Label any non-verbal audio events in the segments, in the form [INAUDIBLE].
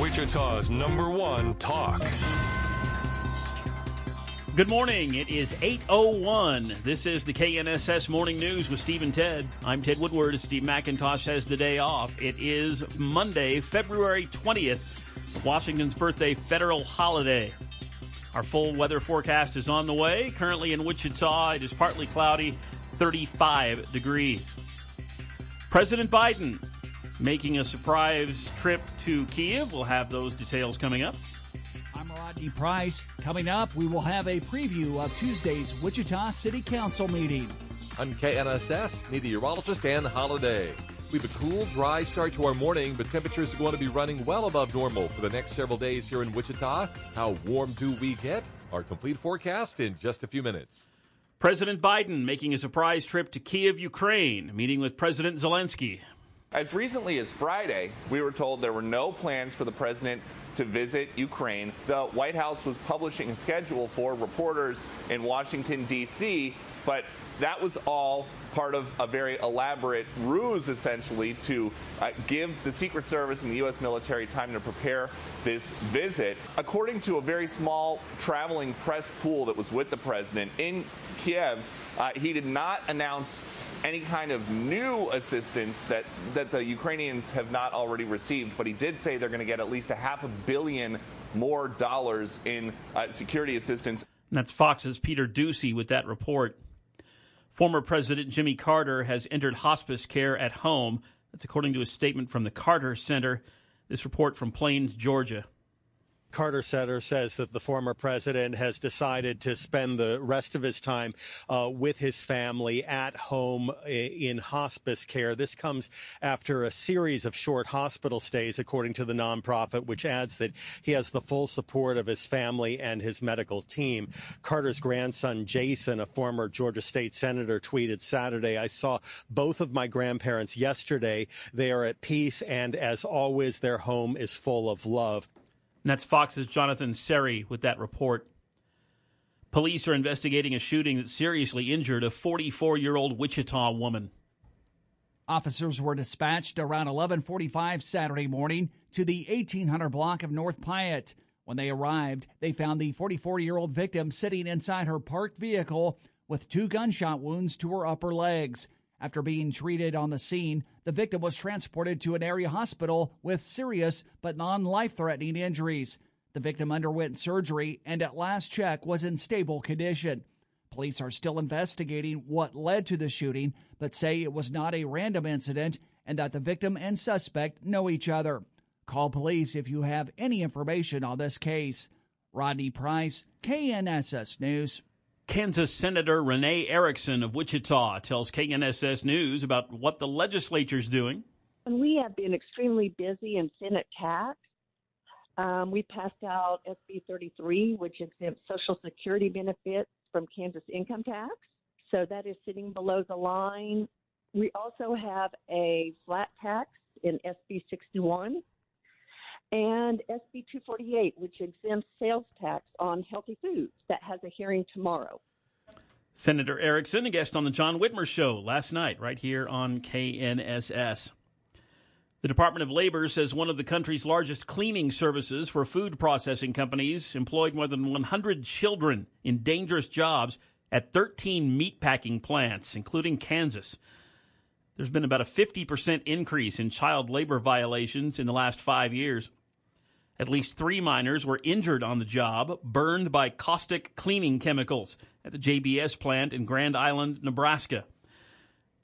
Wichita's number one talk. Good morning. It is 8.01. This is the KNSS Morning News with Steve and Ted. I'm Ted Woodward. Steve McIntosh has the day off. It is Monday, February 20th, Washington's birthday federal holiday. Our full weather forecast is on the way. Currently in Wichita, it is partly cloudy, 35 degrees. President Biden making a surprise trip to Kiev. We'll have those details coming up. I'm Rodney Price. Coming up, we will have a preview of Tuesday's Wichita City Council meeting. I'm KNSS meteorologist Dan Holiday. We have a cool, dry start to our morning, but temperatures are going to be running well above normal for the next several days here in Wichita. How warm do we get? Our complete forecast in just a few minutes. President Biden making a surprise trip to Kiev, Ukraine, meeting with President Zelensky. As recently as Friday, we were told there were no plans for the president to visit Ukraine. The White House was publishing a schedule for reporters in Washington, D.C., but that was all part of a very elaborate ruse, essentially, to uh, give the Secret Service and the U.S. military time to prepare this visit. According to a very small traveling press pool that was with the president in Kiev, uh, he did not announce any kind of new assistance that, that the Ukrainians have not already received, but he did say they're going to get at least a half a billion more dollars in uh, security assistance. And that's Fox's Peter Doocy with that report. Former President Jimmy Carter has entered hospice care at home. That's according to a statement from the Carter Center. This report from Plains, Georgia. Carter Center says that the former president has decided to spend the rest of his time uh, with his family at home in hospice care. This comes after a series of short hospital stays, according to the nonprofit, which adds that he has the full support of his family and his medical team. Carter's grandson, Jason, a former Georgia state senator, tweeted Saturday, I saw both of my grandparents yesterday. They are at peace, and as always, their home is full of love. And that's Fox's Jonathan Serrie with that report. Police are investigating a shooting that seriously injured a 44 year old Wichita woman. Officers were dispatched around 11:45 Saturday morning to the 1800 block of North Piatt. When they arrived, they found the 44-year-old victim sitting inside her parked vehicle with two gunshot wounds to her upper legs. After being treated on the scene, the victim was transported to an area hospital with serious but non life threatening injuries. The victim underwent surgery and at last check was in stable condition. Police are still investigating what led to the shooting, but say it was not a random incident and that the victim and suspect know each other. Call police if you have any information on this case. Rodney Price, KNSS News. Kansas Senator Renee Erickson of Wichita tells KNSS News about what the legislature's doing. We have been extremely busy in Senate tax. Um, we passed out SB 33, which exempts Social Security benefits from Kansas income tax. So that is sitting below the line. We also have a flat tax in SB 61 and SB 248, which exempts sales tax on healthy foods. That has a hearing tomorrow. Senator Erickson, a guest on the John Whitmer Show last night, right here on KNSS. The Department of Labor says one of the country's largest cleaning services for food processing companies employed more than 100 children in dangerous jobs at 13 meatpacking plants, including Kansas. There's been about a 50% increase in child labor violations in the last five years. At least three minors were injured on the job, burned by caustic cleaning chemicals at the JBS plant in Grand Island, Nebraska.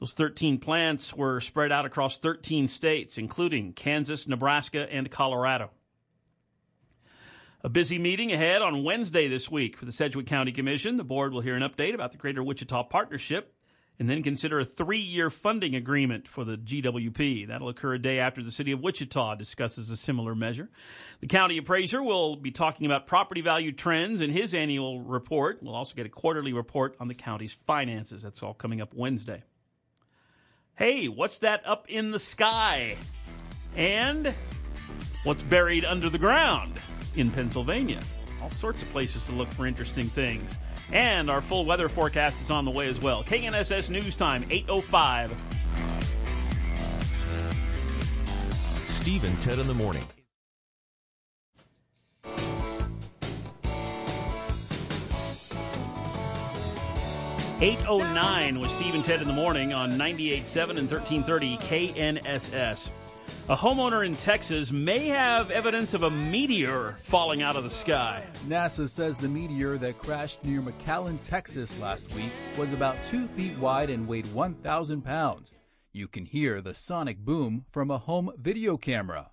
Those 13 plants were spread out across 13 states, including Kansas, Nebraska, and Colorado. A busy meeting ahead on Wednesday this week for the Sedgwick County Commission. The board will hear an update about the Greater Wichita Partnership and then consider a three year funding agreement for the GWP. That'll occur a day after the city of Wichita discusses a similar measure. The county appraiser will be talking about property value trends in his annual report. We'll also get a quarterly report on the county's finances. That's all coming up Wednesday. Hey, what's that up in the sky? And what's buried under the ground in Pennsylvania? All sorts of places to look for interesting things. And our full weather forecast is on the way as well. KNSS News Time, 805. Steve and Ted in the morning. Eight oh nine with Steve and Ted in the morning on 98.7 and 1330 KNSS. A homeowner in Texas may have evidence of a meteor falling out of the sky. NASA says the meteor that crashed near McAllen, Texas last week was about two feet wide and weighed 1,000 pounds. You can hear the sonic boom from a home video camera.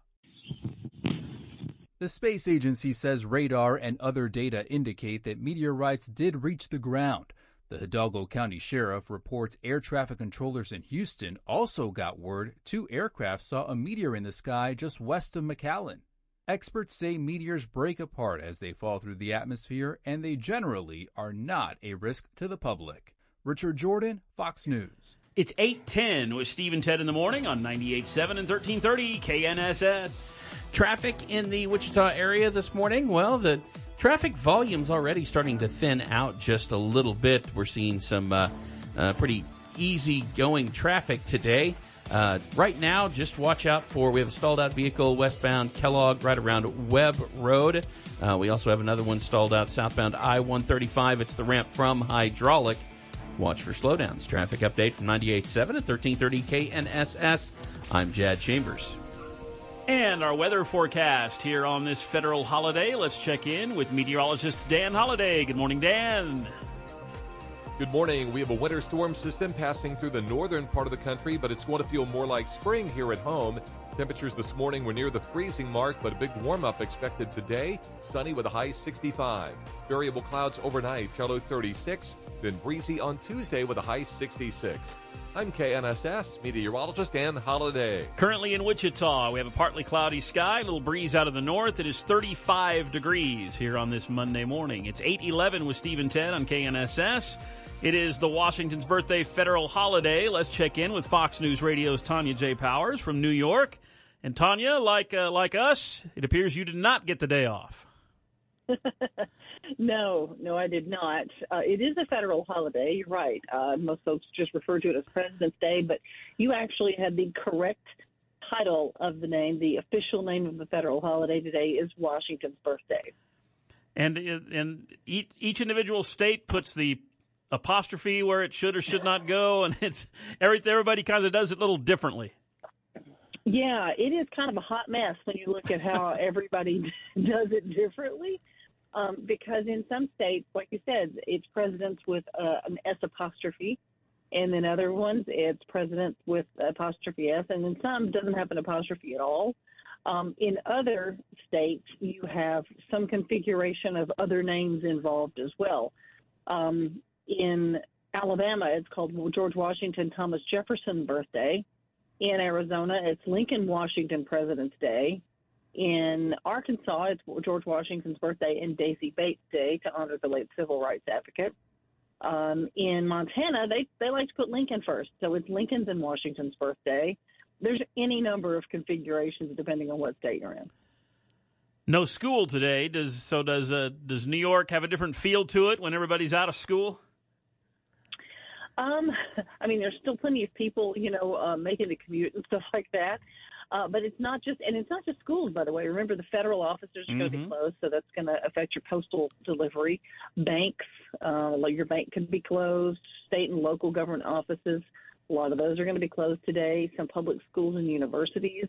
The space agency says radar and other data indicate that meteorites did reach the ground. The Hidalgo County Sheriff reports air traffic controllers in Houston also got word two aircraft saw a meteor in the sky just west of McAllen. Experts say meteors break apart as they fall through the atmosphere, and they generally are not a risk to the public. Richard Jordan, Fox News. It's 810 with Steve and Ted in the morning on 98.7 and 1330 KNSS. Traffic in the Wichita area this morning, well, the traffic volume's already starting to thin out just a little bit. We're seeing some uh, uh, pretty easy going traffic today. Uh, right now, just watch out for we have a stalled out vehicle westbound Kellogg right around Webb Road. Uh, we also have another one stalled out southbound I 135. It's the ramp from Hydraulic. Watch for slowdowns. Traffic update from 98.7 at 1330 KNSS. I'm Jad Chambers. And our weather forecast here on this federal holiday. Let's check in with meteorologist Dan Holliday. Good morning, Dan. Good morning. We have a winter storm system passing through the northern part of the country, but it's going to feel more like spring here at home. Temperatures this morning were near the freezing mark, but a big warm up expected today. Sunny with a high 65. Variable clouds overnight, low 36. Then breezy on Tuesday with a high 66. I'm KNSS meteorologist Dan Holiday. Currently in Wichita, we have a partly cloudy sky, a little breeze out of the north. It is 35 degrees here on this Monday morning. It's 8:11 with Steve and Ted on KNSS. It is the Washington's birthday federal holiday. Let's check in with Fox News Radio's Tanya J. Powers from New York. And Tanya, like uh, like us, it appears you did not get the day off. [LAUGHS] no, no, I did not. Uh, it is a federal holiday. You're right. Uh, most folks just refer to it as President's Day, but you actually had the correct title of the name. The official name of the federal holiday today is Washington's birthday. And and each, each individual state puts the apostrophe where it should or should not go, and it's every, everybody kind of does it a little differently. Yeah, it is kind of a hot mess when you look at how [LAUGHS] everybody [LAUGHS] does it differently. Um, because in some states, like you said, it's presidents with uh, an S apostrophe, and then other ones it's presidents with apostrophe S, and then some doesn't have an apostrophe at all. Um, in other states, you have some configuration of other names involved as well. Um, in Alabama, it's called George Washington Thomas Jefferson birthday. In Arizona, it's Lincoln Washington President's Day. In Arkansas, it's George Washington's birthday and Daisy Bates Day to honor the late civil rights advocate. Um, in Montana, they they like to put Lincoln first, so it's Lincoln's and Washington's birthday. There's any number of configurations depending on what state you're in. No school today. Does so? Does uh, does New York have a different feel to it when everybody's out of school? Um, [LAUGHS] I mean, there's still plenty of people, you know, uh, making the commute and stuff like that. Uh, but it's not just, and it's not just schools, by the way. Remember, the federal offices are mm-hmm. going to be closed, so that's going to affect your postal delivery. Banks, uh, like your bank could be closed. State and local government offices, A lot of those are going to be closed today. Some public schools and universities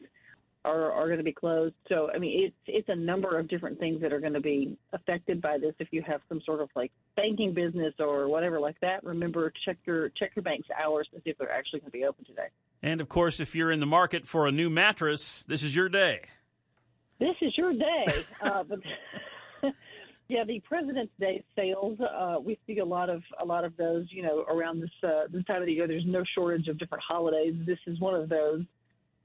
are are going to be closed. So I mean, it's it's a number of different things that are going to be affected by this. If you have some sort of like banking business or whatever like that, remember check your check your bank's hours to see if they're actually going to be open today. And of course, if you're in the market for a new mattress, this is your day. This is your day. [LAUGHS] uh, but [LAUGHS] yeah, the President's Day sales, uh, we see a lot of a lot of those. You know, around this uh, this time of the year, there's no shortage of different holidays. This is one of those.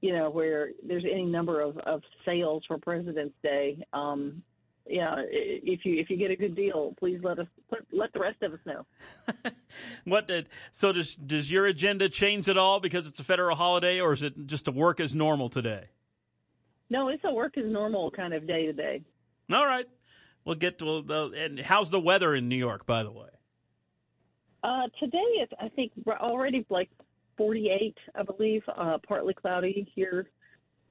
You know, where there's any number of, of sales for President's Day. Um, yeah, if you if you get a good deal, please let us let, let the rest of us know. [LAUGHS] What did so does does your agenda change at all because it's a federal holiday, or is it just to work as normal today? No, it's a work as normal kind of day today. All right, we'll get to the and how's the weather in New York, by the way? Uh, today it's I think we're already like 48, I believe, uh, partly cloudy here.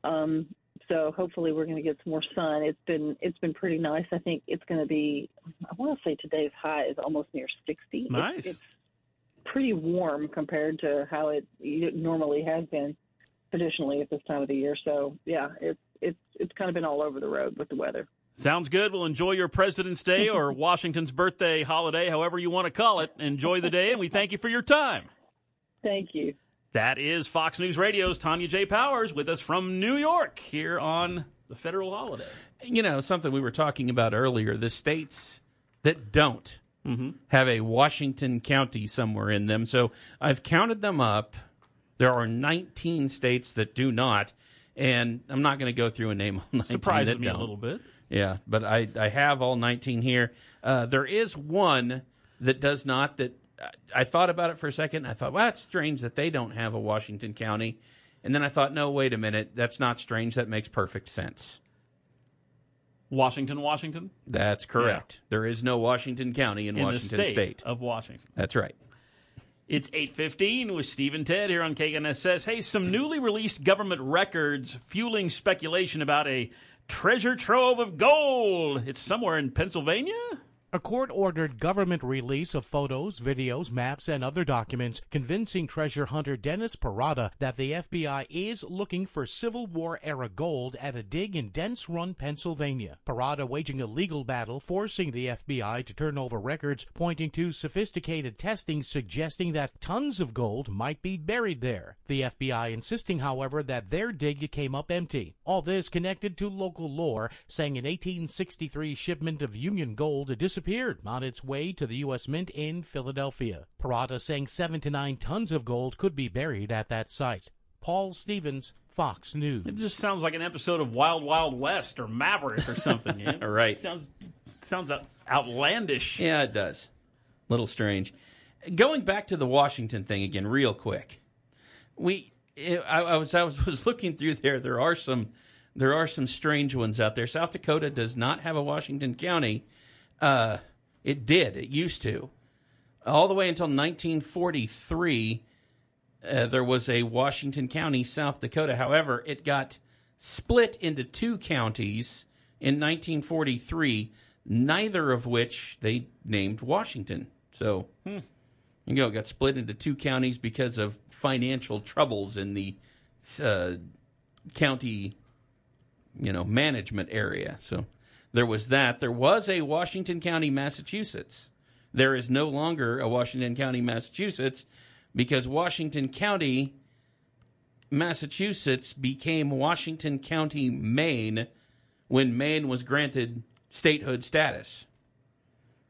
Um, so hopefully we're going to get some more sun. It's been it's been pretty nice. I think it's going to be. I want to say today's high is almost near 60. It's- Nice. It's, pretty warm compared to how it, it normally has been traditionally at this time of the year. So yeah, it's it's it's kind of been all over the road with the weather. Sounds good. We'll enjoy your President's Day or [LAUGHS] Washington's birthday holiday, however you want to call it. Enjoy the day, and we thank you for your time. Thank you. That is Fox News Radio's Tanya J. Powers with us from New York here on the federal holiday. You know, something we were talking about earlier the states that don't Mm-hmm. have a Washington County somewhere in them. So I've counted them up. There are 19 states that do not. And I'm not going to go through and name all 19 Surprises that me don't. little bit. Yeah, but I, I have all 19 here. Uh, there is one that does not. That I thought about it for a second. I thought, well, that's strange that they don't have a Washington County. And then I thought, no, wait a minute. That's not strange. That makes perfect sense. Washington, Washington? That's correct. There is no Washington County in, In Washington state, State. of Washington. That's right. It's 8:15 with Steve and Ted here on KNSS. Hey, some newly released government records fueling speculation about a treasure trove of gold. It's somewhere in Pennsylvania. A court ordered government release of photos, videos, maps, and other documents convincing treasure hunter Dennis Parada that the FBI is looking for Civil War era gold at a dig in Dents Run, Pennsylvania. Parada waging a legal battle forcing the FBI to turn over records pointing to sophisticated testing suggesting that tons of gold might be buried there. The FBI insisting, however, that their dig came up empty. All this connected to local lore, saying an 1863 shipment of Union gold disappeared on its way to the U.S. Mint in Philadelphia. Parada saying seven to nine tons of gold could be buried at that site. Paul Stevens, Fox News. It just sounds like an episode of Wild Wild West or Maverick or something. Yeah? [LAUGHS] Right. Sounds sounds outlandish. Yeah, it does. Little strange. Going back to the Washington thing again, real quick. We, I, I was, I was, [LAUGHS] was looking through there. There are some, there are some strange ones out there. South Dakota does not have a Washington County. Uh, it did. It used to. All the way until 1943, uh, there was a Washington County, South Dakota. However, it got split into two counties in 1943, neither of which they named Washington. So, Hmm. you go, it got split into two counties because of financial troubles in the uh, county, you know, management area. So, there was that. There was a Washington County, Massachusetts. There is no longer a Washington County, Massachusetts, because Washington County, Massachusetts became Washington County, Maine, when Maine was granted statehood status.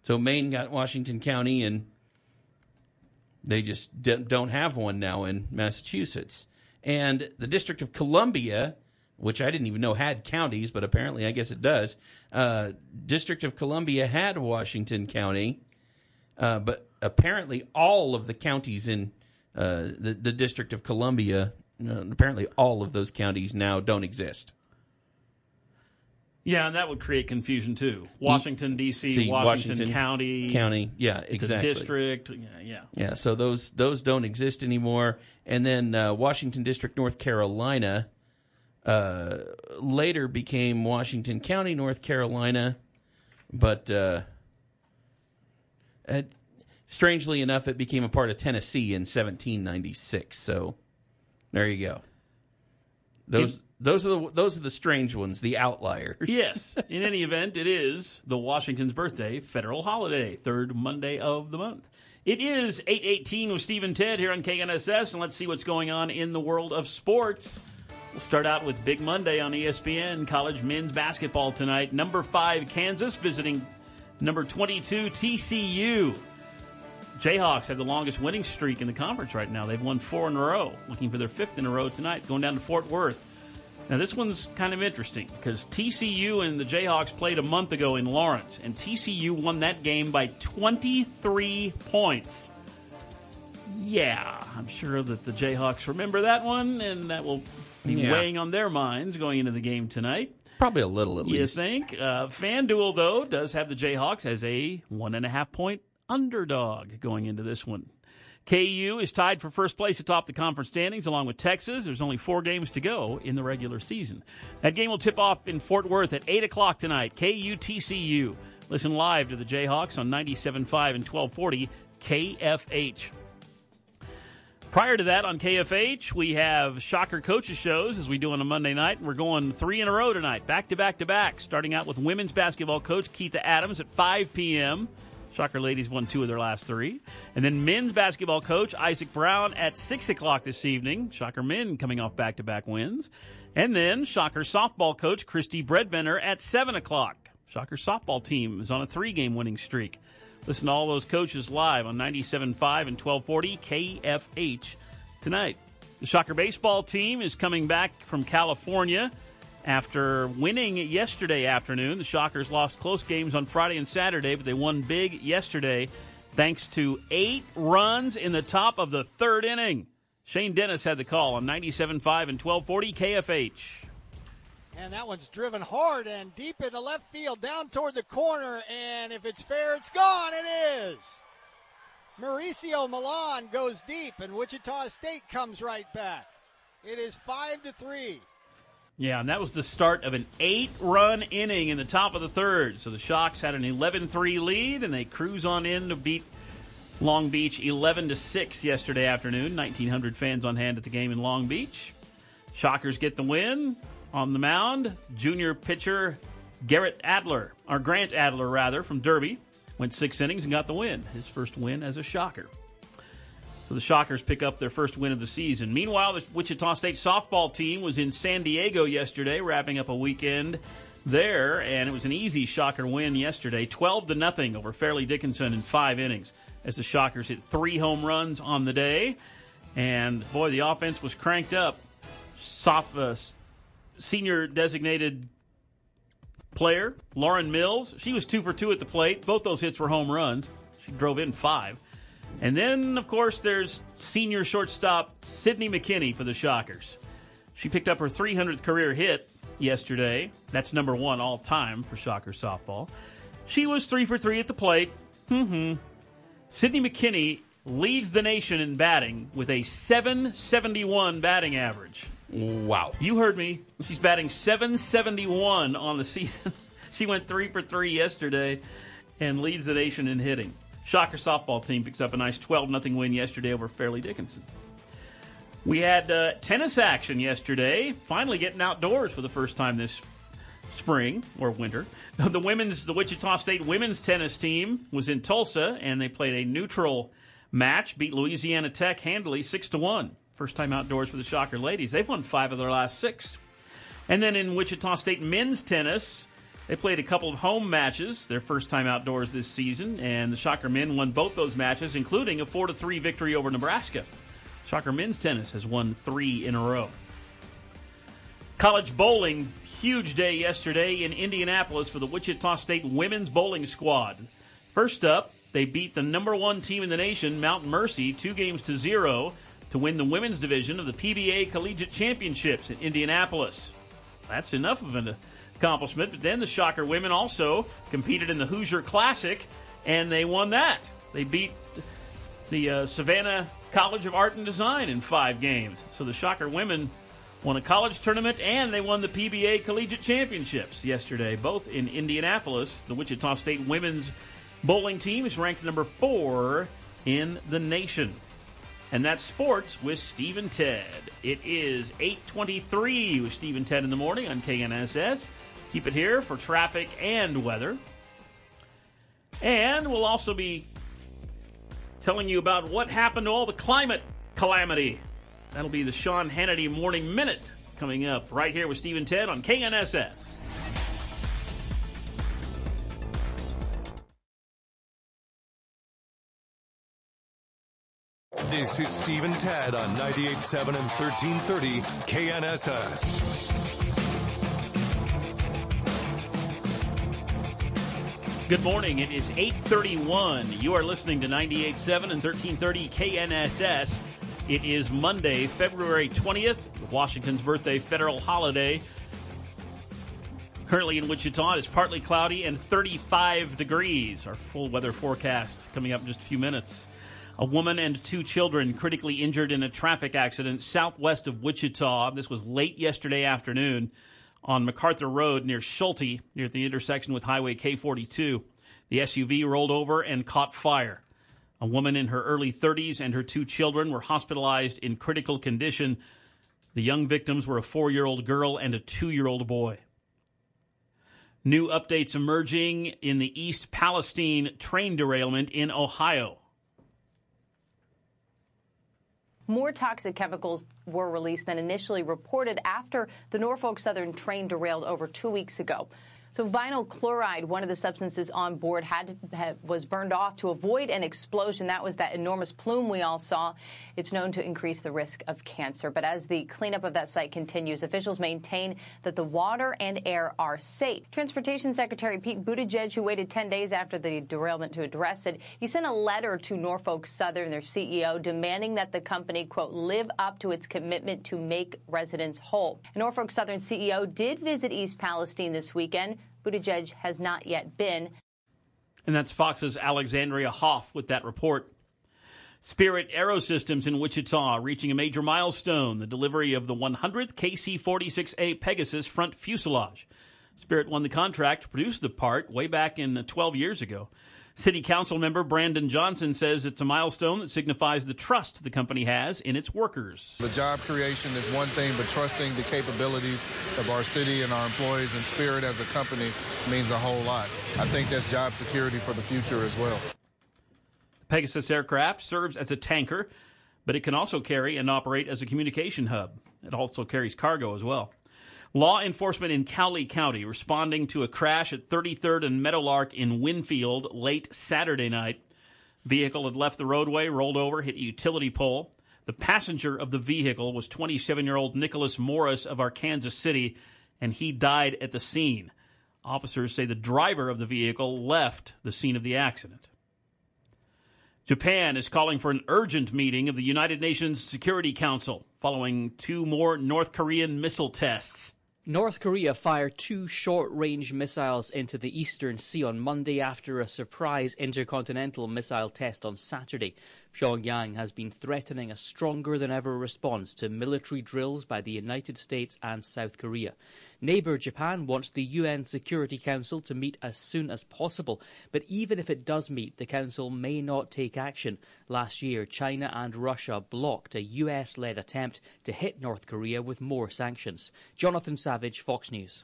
So Maine got Washington County, and they just don't have one now in Massachusetts. And the District of Columbia, which I didn't even know had counties, but apparently I guess it does. Uh, District of Columbia had Washington County, uh, but apparently all of the counties in uh, the the District of Columbia, uh, apparently all of those counties now don't exist. Yeah, and that would create confusion too. Washington D.C., See, Washington, Washington County, County, yeah, exactly. district. Yeah, yeah. Yeah, so those those don't exist anymore. And then uh, Washington District, North Carolina, uh, later became Washington County, North Carolina. But uh, uh, strangely enough, it became a part of Tennessee in 1796. So there you go. Those those are the those are the strange ones, the outliers. Yes. [LAUGHS] In any event, it is the Washington's birthday, federal holiday, third Monday of the month. It is 818 with Steve and Ted here on KNSS, and let's see what's going on in the world of sports. We'll start out with Big Monday on ESPN. College men's basketball tonight. Number five, Kansas visiting number 22, TCU. Jayhawks have the longest winning streak in the conference right now. They've won four in a row, looking for their fifth in a row tonight, going down to Fort Worth. Now, this one's kind of interesting because TCU and the Jayhawks played a month ago in Lawrence, and TCU won that game by 23 points. Yeah, I'm sure that the Jayhawks remember that one, and that will be Yeah. weighing on their minds going into the game tonight. Probably a little at You least. think? Uh, FanDuel, though, does have the Jayhawks as a one and a half point underdog going into this one. KU is tied for first place atop the conference standings along with Texas. There's only four games to go in the regular season. That game will tip off in Fort Worth at 8 o'clock tonight. KU TCU. Listen live to the Jayhawks on 97.5 and 1240 KFH. Prior to that, on KFH, we have Shocker Coaches shows as we do on a Monday night. We're going three in a row tonight, back to back to back, starting out with women's basketball coach Keitha Adams at 5 p.m. Shocker ladies won two of their last three. And then men's basketball coach Isaac Brown at 6 o'clock this evening. Shocker men coming off back to back wins. And then Shocker softball coach Kristi Bredbenner at 7 o'clock. Shocker softball team is on a three game winning streak. Listen to all those coaches live on 97.5 and 1240 KFH tonight. The Shocker baseball team is coming back from California after winning yesterday afternoon. The Shockers lost close games on Friday and Saturday, but they won big yesterday thanks to eight runs in the top of the third inning. Shane Dennis had the call on 97.5 and 1240 KFH. And that one's driven hard and deep into left field, down toward the corner. And if it's fair, it's gone. It is. Mauricio Milan goes deep, and Wichita State comes right back. It is five to three. Yeah, and that was the start of an eight run inning in the top of the third. So the Shocks had an 11 3 lead, and they cruise on in to beat Long Beach 11 to 6 yesterday afternoon. 1,900 fans on hand at the game in Long Beach. Shockers get the win on the mound. Junior pitcher Garrett Adler, or Grant Adler, rather, from Derby, went six innings and got the win. His first win as a Shocker. So the Shockers pick up their first win of the season. Meanwhile, the Wichita State softball team was in San Diego yesterday, wrapping up a weekend there, and it was an easy Shocker win yesterday, 12 to nothing over Fairleigh Dickinson in five innings. As the Shockers hit three home runs on the day, and boy, the offense was cranked up. Soft, uh, senior designated player Lauren Mills, she was two for two at the plate. Both those hits were home runs. She drove in five. And then, of course, there's senior shortstop Sydney McKinney for the Shockers. She picked up her 300th career hit yesterday. That's number one all time for Shocker softball. She was three for three at the plate. hmm Sydney McKinney leads the nation in batting with a 771 batting average. Wow. You heard me. She's batting 771 on the [LAUGHS] season. she went three for three yesterday and leads the nation in hitting. Shocker softball team picks up a nice 12 0 win yesterday over Fairleigh Dickinson. We had uh, tennis action yesterday, finally getting outdoors for the first time this spring or winter. [LAUGHS] The women's, the Wichita State women's tennis team was in Tulsa and they played a neutral match, beat Louisiana Tech handily six to one. First time outdoors for the Shocker ladies. They've won five of their last six. And then in Wichita State men's tennis, they played a couple of home matches, their first time outdoors this season, and the Shocker men won both those matches, including a four to three victory over Nebraska. Shocker men's tennis has won three in a row. College bowling, huge day yesterday in Indianapolis for the Wichita State women's bowling squad. First up, they beat the number one team in the nation, Mount Mercy, two games to zero to win the women's division of the PBA Collegiate Championships in Indianapolis. That's enough of an accomplishment. But then the Shocker women also competed in the Hoosier Classic, and they won that. They beat the uh, Savannah College of Art and Design in five games. So the Shocker women won a college tournament and they won the PBA Collegiate Championships yesterday, both in Indianapolis. The Wichita State women's bowling team is ranked number four in the nation. And that's sports with Steve and Ted. It is 823 with Steve and Ted in the morning on KNSS. Keep it here for traffic and weather. And we'll also be telling you about what happened to all the climate calamity. That'll be the Sean Hannity Morning Minute coming up right here with Steve and Ted on KNSS. This is Steve and Ted on 98.7 and 1330 KNSS. Good morning. It is 8:31. You are listening to 98.7 and 1330 KNSS. It is Monday, February 20th, Washington's birthday federal holiday. Currently in Wichita, it's partly cloudy and 35 degrees. Our full weather forecast coming up in just a few minutes. A woman and two children critically injured in a traffic accident southwest of Wichita. This was late yesterday afternoon on MacArthur Road near Schulte, near the intersection with Highway K42. The SUV rolled over and caught fire. A woman in her early 30s and her two children were hospitalized in critical condition. The young victims were a four year old girl and a two year old boy. New updates emerging in the East Palestine train derailment in Ohio. More toxic chemicals were released than initially reported after the Norfolk Southern train derailed over two weeks ago. So vinyl chloride, one of the substances on board, had have, was burned off to avoid an explosion. That was that enormous plume we all saw. It's known to increase the risk of cancer. But as the cleanup of that site continues, officials maintain that the water and air are safe. Transportation Secretary Pete Buttigieg, who waited 10 days after the derailment to address it, he sent a letter to Norfolk Southern, their CEO, demanding that the company, quote, live up to its commitment to make residents whole. Norfolk Southern CEO did visit East Palestine this weekend. Buttigieg has not yet been. And that's Fox's Alexandria Hoff with that report. Spirit Aerosystems in Wichita reaching a major milestone the delivery of the 100th KC 46A Pegasus front fuselage. Spirit won the contract to produce the part way back in uh, 12 years ago. City Council member Brandon Johnson says it's a milestone that signifies the trust the company has in its workers. The job creation is one thing, but trusting the capabilities of our city and our employees and Spirit as a company means a whole lot. I think that's job security for the future as well. The Pegasus aircraft serves as a tanker, but it can also carry and operate as a communication hub. It also carries cargo as well. Law enforcement in Cowley County responding to a crash at 33rd and Meadowlark in Winfield late Saturday night. Vehicle had left the roadway, rolled over, hit a utility pole. The passenger of the vehicle was 27 year old Nicholas Morris of Arkansas City, and he died at the scene. Officers say the driver of the vehicle left the scene of the accident. Japan is calling for an urgent meeting of the United Nations Security Council following two more North Korean missile tests. North Korea fired two short range missiles into the Eastern Sea on Monday after a surprise intercontinental missile test on Saturday. Pyongyang has been threatening a stronger than ever response to military drills by the United States and South Korea. Neighbour Japan wants the UN Security Council to meet as soon as possible, but even if it does meet, the Council may not take action. Last year, China and Russia blocked a US led attempt to hit North Korea with more sanctions. Jonathan Savage, Fox News.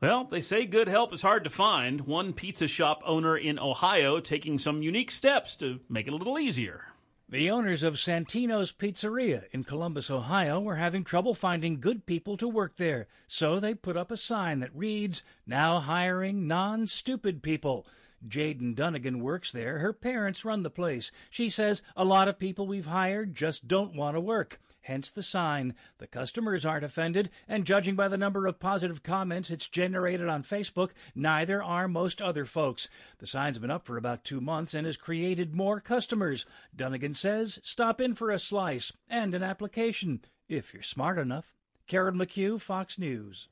Well, they say good help is hard to find. One pizza shop owner in Ohio taking some unique steps to make it a little easier. The owners of Santino's Pizzeria in Columbus, Ohio, were having trouble finding good people to work there, so they put up a sign that reads, Now hiring non stupid people. Jaden Dunnigan works there. Her parents run the place. She says a lot of people we've hired just don't want to work. Hence the sign. The customers aren't offended, and judging by the number of positive comments it's generated on Facebook, neither are most other folks. The sign's been up for about two months and has created more customers. Dunnigan says stop in for a slice and an application, if you're smart enough. Karen McHugh, Fox News.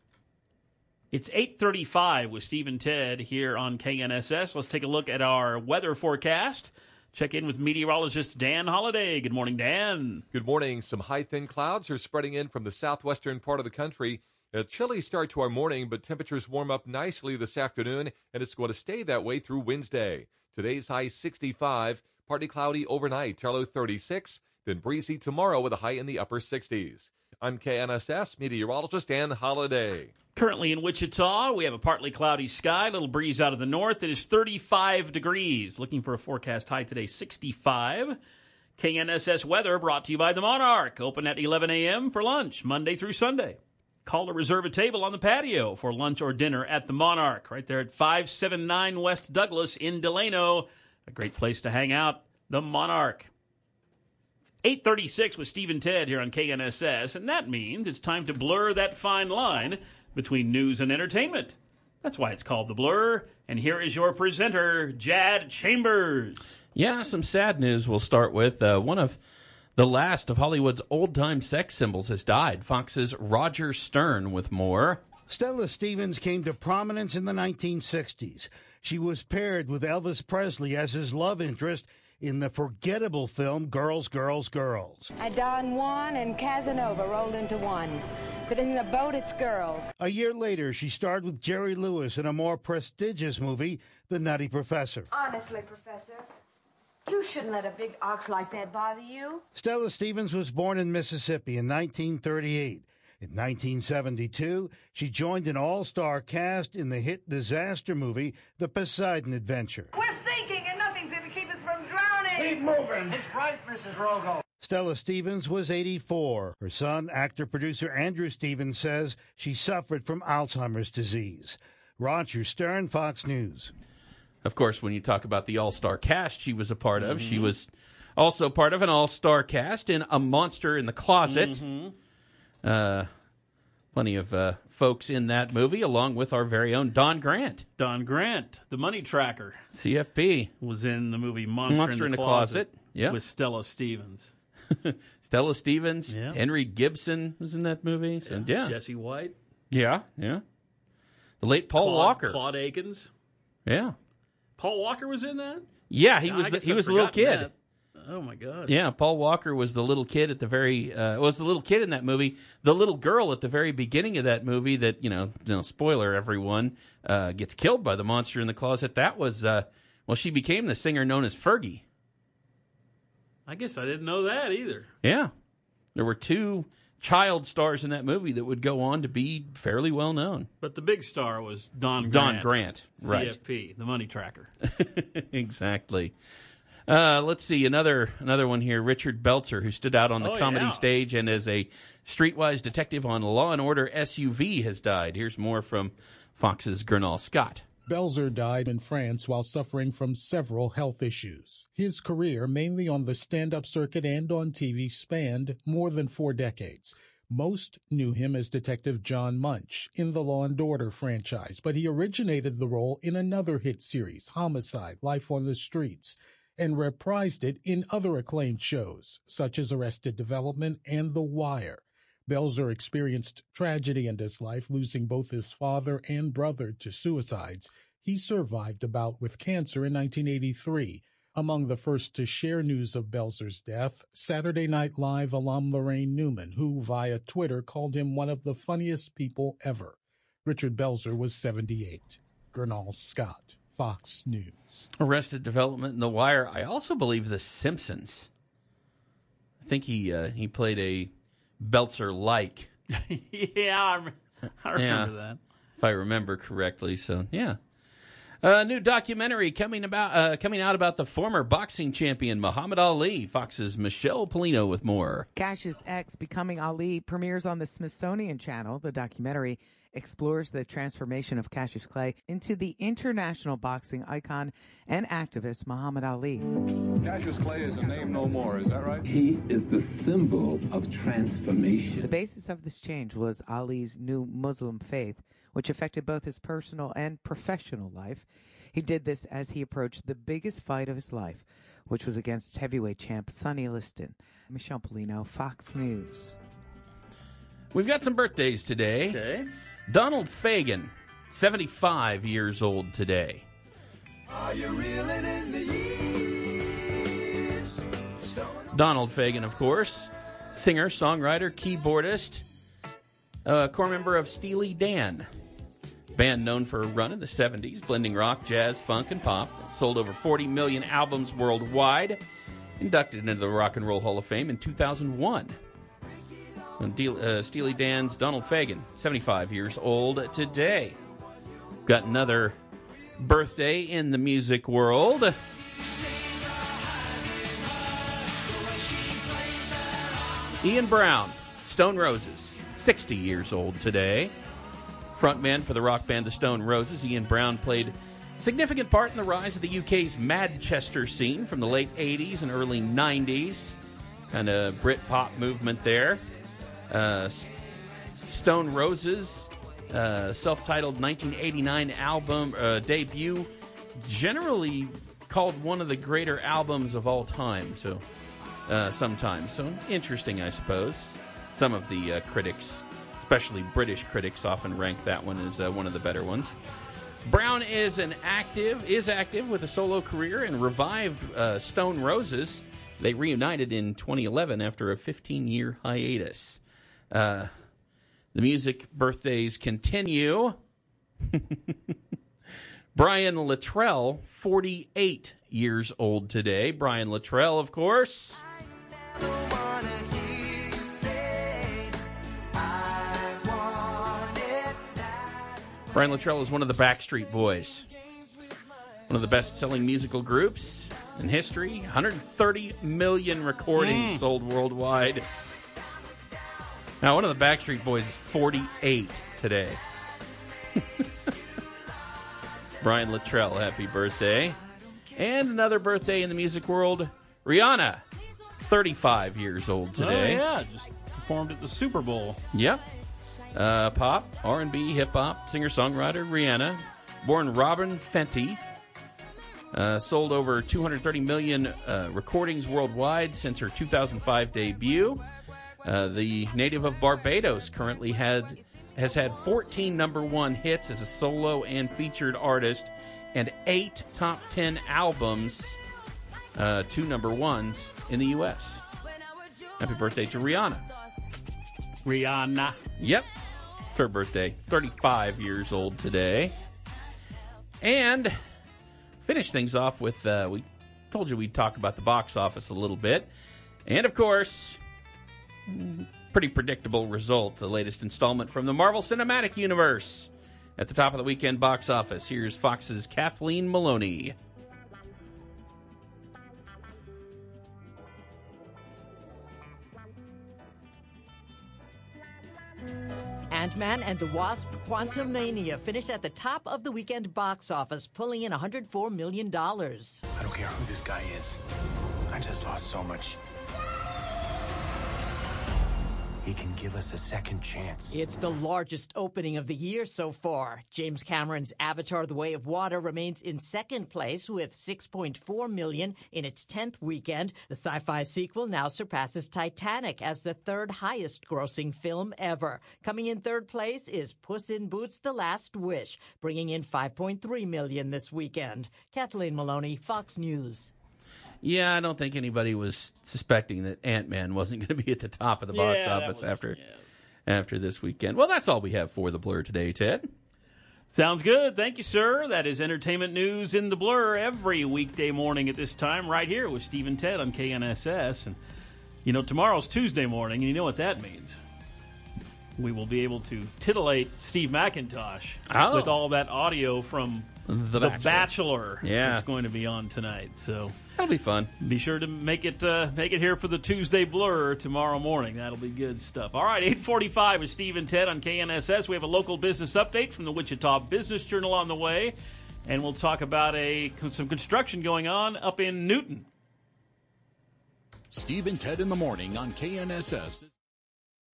It's 8:35 with Steve and Ted here on KNSS. Let's take a look at our weather forecast. Check in with meteorologist Dan Holliday. Good morning, Dan. Good morning. Some high thin clouds are spreading in from the southwestern part of the country. A chilly start to our morning, but temperatures warm up nicely this afternoon, and it's going to stay that way through Wednesday. Today's high 65, Partly cloudy overnight, low 36, then breezy tomorrow with a high in the upper 60s. I'm KNSS meteorologist Dan Holiday. Currently in Wichita, we have a partly cloudy sky, a little breeze out of the north. It is 35 degrees. Looking for a forecast high today, 65. KNSS weather brought to you by the Monarch. Open at 11 a.m. for lunch, Monday through Sunday. Call to reserve a table on the patio for lunch or dinner at the Monarch, right there at 579 West Douglas in Delano. A great place to hang out, the Monarch. 836 with Steve and Ted here on KNSS, and that means it's time to blur that fine line between news and entertainment. That's why it's called The Blur. And here is your presenter, Jad Chambers. Yeah, some sad news we'll start with. Uh, one of the last of Hollywood's old time sex symbols has died. Fox's Roger Stern with more. Stella Stevens came to prominence in the 1960s. She was paired with Elvis Presley as his love interest in the forgettable film Girls, Girls, Girls. I Don Juan and Casanova rolled into one. But in the boat, it's girls. A year later, she starred with Jerry Lewis in a more prestigious movie, The Nutty Professor. Honestly, Professor, you shouldn't let a big ox like that bother you. Stella Stevens was born in Mississippi in 1938. In 1972, she joined an all star cast in the hit disaster movie, The Poseidon Adventure. We're sinking and nothing's going to keep us from drowning. Keep moving. It's right, Mrs. Rogo. Stella Stevens was 84. Her son, actor producer Andrew Stevens, says she suffered from Alzheimer's disease. Roger Stern, Fox News. Of course, when you talk about the all star cast she was a part of, she was also part of an all star cast in A Monster in the Closet. Mm-hmm. Uh, plenty of uh, folks in that movie, along with our very own Don Grant. Don Grant, the money tracker, CFP, was in the movie Monster, Monster in the, Closet. Yeah. with Stella Stevens. [LAUGHS] Stella Stevens, Yeah. Henry Gibson was in that movie. So, yeah. Jesse White, Yeah, yeah. The late Paul Claude, Walker. Claude Akins. Yeah. Paul Walker was in that. Yeah, he I was the, he was the little kid. that. Oh my god. Yeah, Paul Walker was the little kid at the very uh, was the little kid in that movie. The little girl at the very beginning of that movie that you know, you know spoiler everyone uh, gets killed by the monster in the closet. That was uh, well, she became the singer known as Fergie. I guess I didn't know that either. Yeah, there were two child stars in that movie that would go on to be fairly well known. But the big star was Don Grant. Don Grant, right. CFP, the money tracker. [LAUGHS] exactly. Uh, let's see another another one here. Richard Belzer, who stood out on the Oh, comedy yeah. stage and as a streetwise detective on Law and Order SVU, has died. Here's more from Fox's Gernal Scott. Belzer died in France while suffering from several health issues. His career, mainly on the stand up circuit and on TV, spanned more than four decades. Most knew him as Detective John Munch in the Law and Order franchise, but he originated the role in another hit series, Homicide Life on the Streets, and reprised it in other acclaimed shows, such as Arrested Development and The Wire. Belzer experienced tragedy in his life, losing both his father and brother to suicides. He survived a bout with cancer in 1983. Among the first to share news of Belzer's death, Saturday Night Live alum Laraine Newman, who via Twitter called him one of the funniest people ever. Richard Belzer was 78. Gernal Scott, Fox News. Arrested Development and The Wire. I also believe The Simpsons. I think he uh, he played a Belzer like. [LAUGHS] yeah, I, rem- I remember Yeah. that. if I remember correctly. So yeah, a new documentary coming about uh, coming out about the former boxing champion Muhammad Ali. Fox's Michelle Pollino with more. Cassius X Becoming Ali premieres on the Smithsonian Channel. The documentary explores the transformation of Cassius Clay into the international boxing icon and activist Muhammad Ali. Cassius Clay is a name no more, is that right? He is the symbol of transformation. The basis of this change was Ali's new Muslim faith, which affected both his personal and professional life. He did this as he approached the biggest fight of his life, which was against heavyweight champ Sonny Liston. Michelle Pollino, Fox News. We've got some birthdays today. Okay. Donald Fagen, seventy-five years old today. Are you reeling in the? Donald Fagen, of course, singer, songwriter, keyboardist, uh, core member of Steely Dan. Band known for a run in the 70s, blending rock, jazz, funk, and pop. Sold over 40 million albums worldwide. Inducted into the Rock and Roll Hall of Fame in 2001. Uh, Steely Dan's Donald Fagen, 75 years old today. Got another birthday in the music world. Ian Brown, Stone Roses, 60 years old today. Frontman for the rock band The Stone Roses, Ian Brown played significant part in the rise of the UK's Manchester scene from the late 80s and early 90s. Kind of Brit pop movement there. Uh, Stone Roses, uh, self titled 1989 album uh, debut, generally called one of the greater albums of all time. So, uh, sometimes. So, interesting, I suppose. Some of the uh, critics, especially British critics, often rank that one as uh, one of the better ones. Brown is an active is active with a solo career and revived uh, Stone Roses. They reunited in 2011 after a 15 year hiatus. Uh, the music birthdays continue. [LAUGHS] Brian Littrell, 48 years old today. Brian Littrell, of course. Brian Littrell is one of the Backstreet Boys, one of the best selling musical groups in history. 130 million recordings Mm. sold worldwide. Now, one of the Backstreet Boys is 48 today. [LAUGHS] Brian Littrell, happy birthday. And another birthday in the music world, Rihanna, 35 years old today. Oh, yeah, just performed at the Super Bowl. Yep. Uh, pop, R&B, hip hop, singer songwriter Rihanna, born Robyn Fenty, uh, sold over 230 million uh, recordings worldwide since her 2005 debut. Uh, the native of Barbados currently had has had 14 number one hits as a solo and featured artist, and eight top 10 albums, uh, two number ones in the U.S. Happy birthday to Rihanna. Rihanna. Yep. It's her birthday. 35 years old today. And finish things off with uh, we told you we'd talk about the box office a little bit. And of course, pretty predictable result the latest installment from the Marvel Cinematic Universe. At the top of the weekend box office, here's Fox's Kathleen Maloney. Ant-Man and the Wasp Quantumania finished at the top of the weekend box office, pulling in $104 million. I don't care who this guy is. I just lost so much. He can give us a second chance. It's the largest opening of the year so far. James Cameron's Avatar The Way of Water remains in second place with 6.4 million in its 10th weekend. The sci-fi sequel now surpasses Titanic as the third highest grossing film ever. Coming in third place is Puss in Boots: The Last Wish, bringing in 5.3 million this weekend. Kathleen Maloney, Fox News. Yeah, I don't think anybody was suspecting that Ant Man wasn't [LAUGHS] going to be at the top of the box Yeah, office was- after after this weekend. Well, that's all we have for the blur today, Ted. Sounds good. Thank you, sir. That is entertainment news in the blur every weekday morning at this time, right here with Steve and Ted on KNSS. And, you know, tomorrow's Tuesday morning, and you know what that means. We will be able to titillate Steve McIntosh Oh. with all that audio from The The Bachelor. Bachelor. Yeah. That's going to be on tonight. So that'll be fun. Be sure to make it uh, make it here for the Tuesday blur tomorrow morning. That'll be good stuff. All right, 845 with Steve and Ted on KNSS. We have a local business update from the Wichita Business Journal on the way. And we'll talk about a some construction going on up in Newton. Steve and Ted in the morning on KNSS.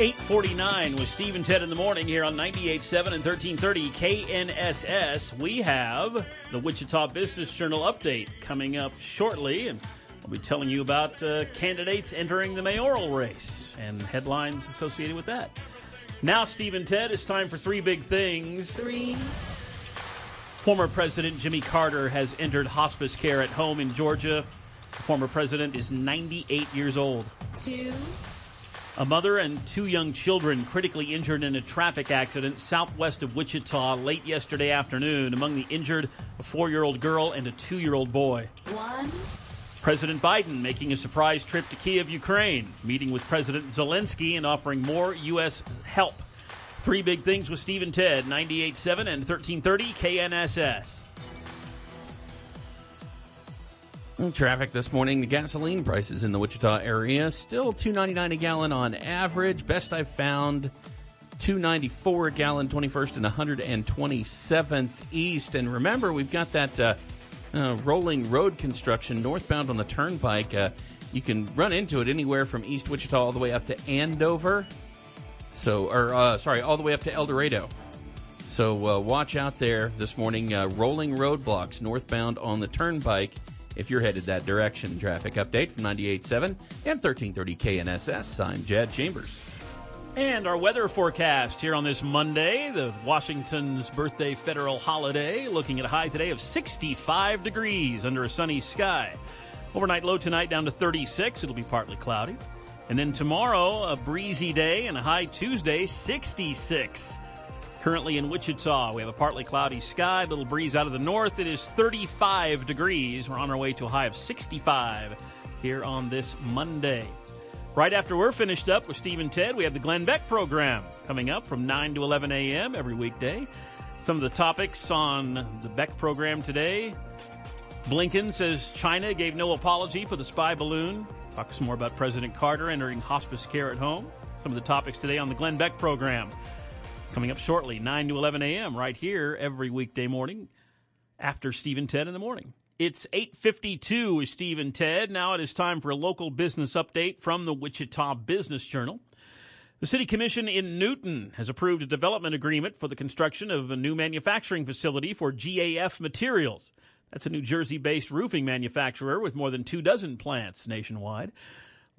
Eight forty nine with Steve and Ted in the morning here on 98.7 and thirteen thirty KNSS. We have the Wichita Business Journal update coming up shortly, and I'll be telling you about uh, candidates entering the mayoral race and headlines associated with that. Now, Steve and Ted, it's time for three big things. Three. Former President Jimmy Carter has entered hospice care at home in Georgia. The former president is 98 years old. Two. A mother and two young children critically injured in a traffic accident southwest of Wichita late yesterday afternoon. Among the injured, a four year old girl and a two year old boy. One. President Biden making a surprise trip to Kiev, Ukraine, meeting with President Zelensky and offering more U.S. help. Three big things with Steve and Ted, 98.7 and 1330 KNSS. Traffic this morning, the gasoline prices in the Wichita area still 2.99 a gallon on average. Best I've found 294 a gallon 21st and 127th east. And remember, we've got that uh, uh, rolling road construction northbound on the turnpike. Uh, you can run into it anywhere from East Wichita all the way up to Andover. So, or uh, sorry, all the way up to El Dorado. So uh, watch out there this morning. Uh, rolling roadblocks northbound on the turnpike if you're headed that direction. Traffic update from 98.7 and 1330 KNSS. I'm Jed Chambers. And our weather forecast here on this Monday, the Washington's birthday federal holiday, looking at a high today of 65 degrees under a sunny sky. Overnight low tonight down to 36. It'll be partly cloudy. And then tomorrow, a breezy day and a high Tuesday, 66. Currently in Wichita, we have a partly cloudy sky, a little breeze out of the north. It is 35 degrees. We're on our way to a high of 65 here on this Monday. Right after we're finished up with Steve and Ted, we have the Glenn Beck program coming up from 9 to 11 a.m. every weekday. Some of the topics on the Beck program today. Blinken says China gave no apology for the spy balloon. Talk some more about President Carter entering hospice care at home. Some of the topics today on the Glenn Beck program. Coming up shortly, 9 to 11 a.m. right here every weekday morning after Steve and Ted in the morning. It's 8:52 with Steve and Ted. Now it is time for a local business update from the Wichita Business Journal. The City Commission in Newton has approved a development agreement for the construction of a new manufacturing facility for GAF Materials. That's a New Jersey-based roofing manufacturer with more than two dozen plants nationwide.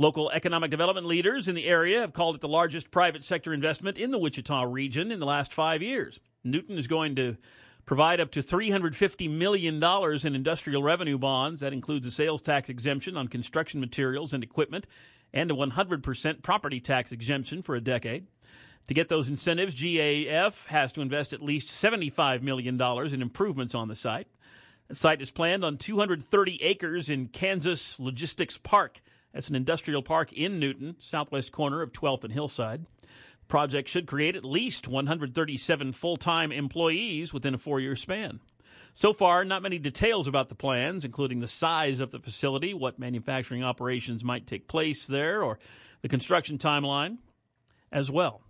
Local economic development leaders in the area have called it the largest private sector investment in the Wichita region in the last five years. Newton is going to provide up to $350 million in industrial revenue bonds. That includes a sales tax exemption on construction materials and equipment and a 100% property tax exemption for a decade. To get those incentives, GAF has to invest at least $75 million in improvements on the site. The site is planned on 230 acres in Kansas Logistics Park. That's an industrial park in Newton, southwest corner of 12th and Hillside. The project should create at least 137 full time employees within a four year span. So far, not many details about the plans, including the size of the facility, what manufacturing operations might take place there, or the construction timeline as well.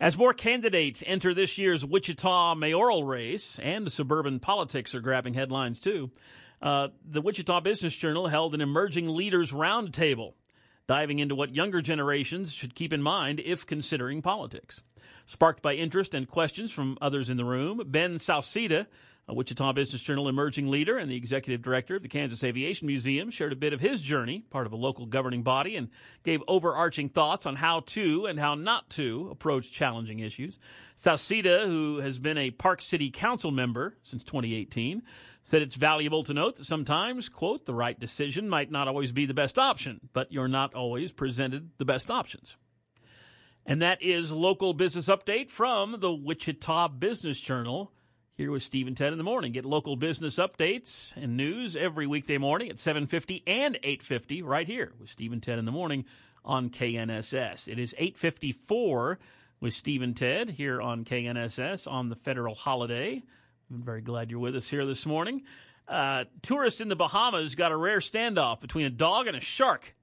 As more candidates enter this year's Wichita mayoral race, and suburban politics are grabbing headlines too, uh, the Wichita Business Journal held an emerging leaders roundtable, diving into what younger generations should keep in mind if considering politics. Sparked by interest and questions from others in the room, Ben Sauceda, A Wichita Business Journal emerging leader and the executive director of the Kansas Aviation Museum shared a bit of his journey, part of a local governing body, and gave overarching thoughts on how to and how not to approach challenging issues. Sauceda, who has been a Park City Council member since 2018, said it's valuable to note that sometimes, quote, the right decision might not always be the best option, but you're not always presented the best options. And that is local business update from the Wichita Business Journal. Here with Steve and Ted in the morning. Get local business updates and news every weekday morning at 7:50 and 8:50 right here with Steve and Ted in the morning on KNSS. It is 8:54 with Steve and Ted here on KNSS on the federal holiday. I'm very glad you're with us here this morning. Uh, tourists in the Bahamas got a rare standoff between a dog and a shark.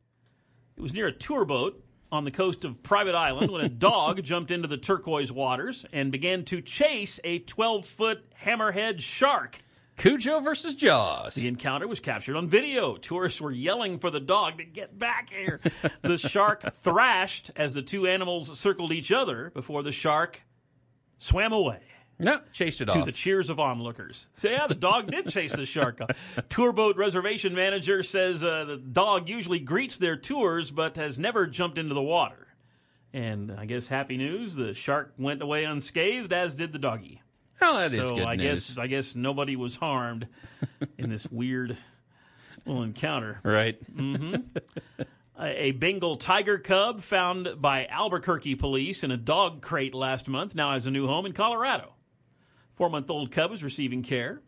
It was near a tour boat on the coast of Private Island when a [LAUGHS] dog jumped into the turquoise waters and began to chase a 12 foot hammerhead shark. Cujo versus Jaws. The encounter was captured on video. Tourists were yelling for the dog to get back here. the shark [LAUGHS] thrashed as the two animals circled each other before the shark swam away. No, chased it to off. To the cheers of onlookers. So, yeah, the dog did chase the shark. [LAUGHS] Tour boat reservation manager says uh, the dog usually greets their tours, but has never jumped into the water. And I guess happy news: the shark went away unscathed, as did the doggy. Oh, that is so good I news. guess I guess nobody was harmed in this weird little encounter. Right. hmm [LAUGHS] A a Bengal tiger cub found by Albuquerque police in a dog crate last month now has a new home in Colorado. Four month old cub is receiving care.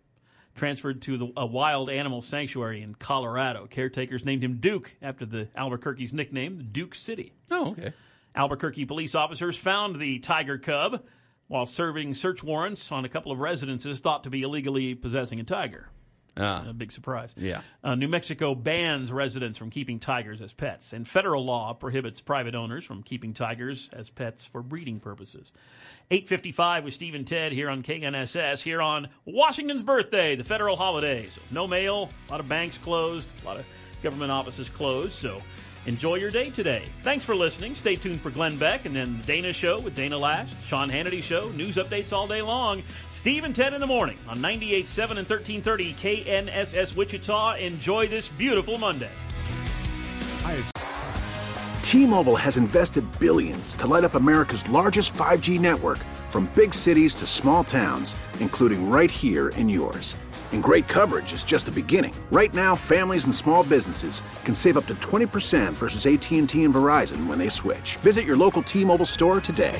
Transferred to the, a wild animal sanctuary in Colorado. Caretakers named him Duke after the Albuquerque's nickname, Duke City. Oh, okay. Albuquerque police officers found the tiger cub while serving search warrants on a couple of residences thought to be illegally possessing a tiger. Ah. A big surprise. Yeah. Uh, New Mexico bans residents from keeping tigers as pets, and federal law prohibits private owners from keeping tigers as pets for breeding purposes. 855 with Steve and Ted here on KNSS, here on Washington's birthday, the federal holidays. No mail, a lot of banks closed, a lot of government offices closed, so enjoy your day today. Thanks for listening. Stay tuned for Glenn Beck and then the Dana Show with Dana Loesch, Sean Hannity Show, news updates all day long. Steve and Ted in the morning on 98.7 and 1330 KNSS Wichita. Enjoy this beautiful Monday. T-Mobile has invested billions to light up America's largest 5G network from big cities to small towns, including right here in yours. And great coverage is just the beginning. Right now, families and small businesses can save up to 20% versus AT&T and Verizon when they switch. Visit your local T-Mobile store today.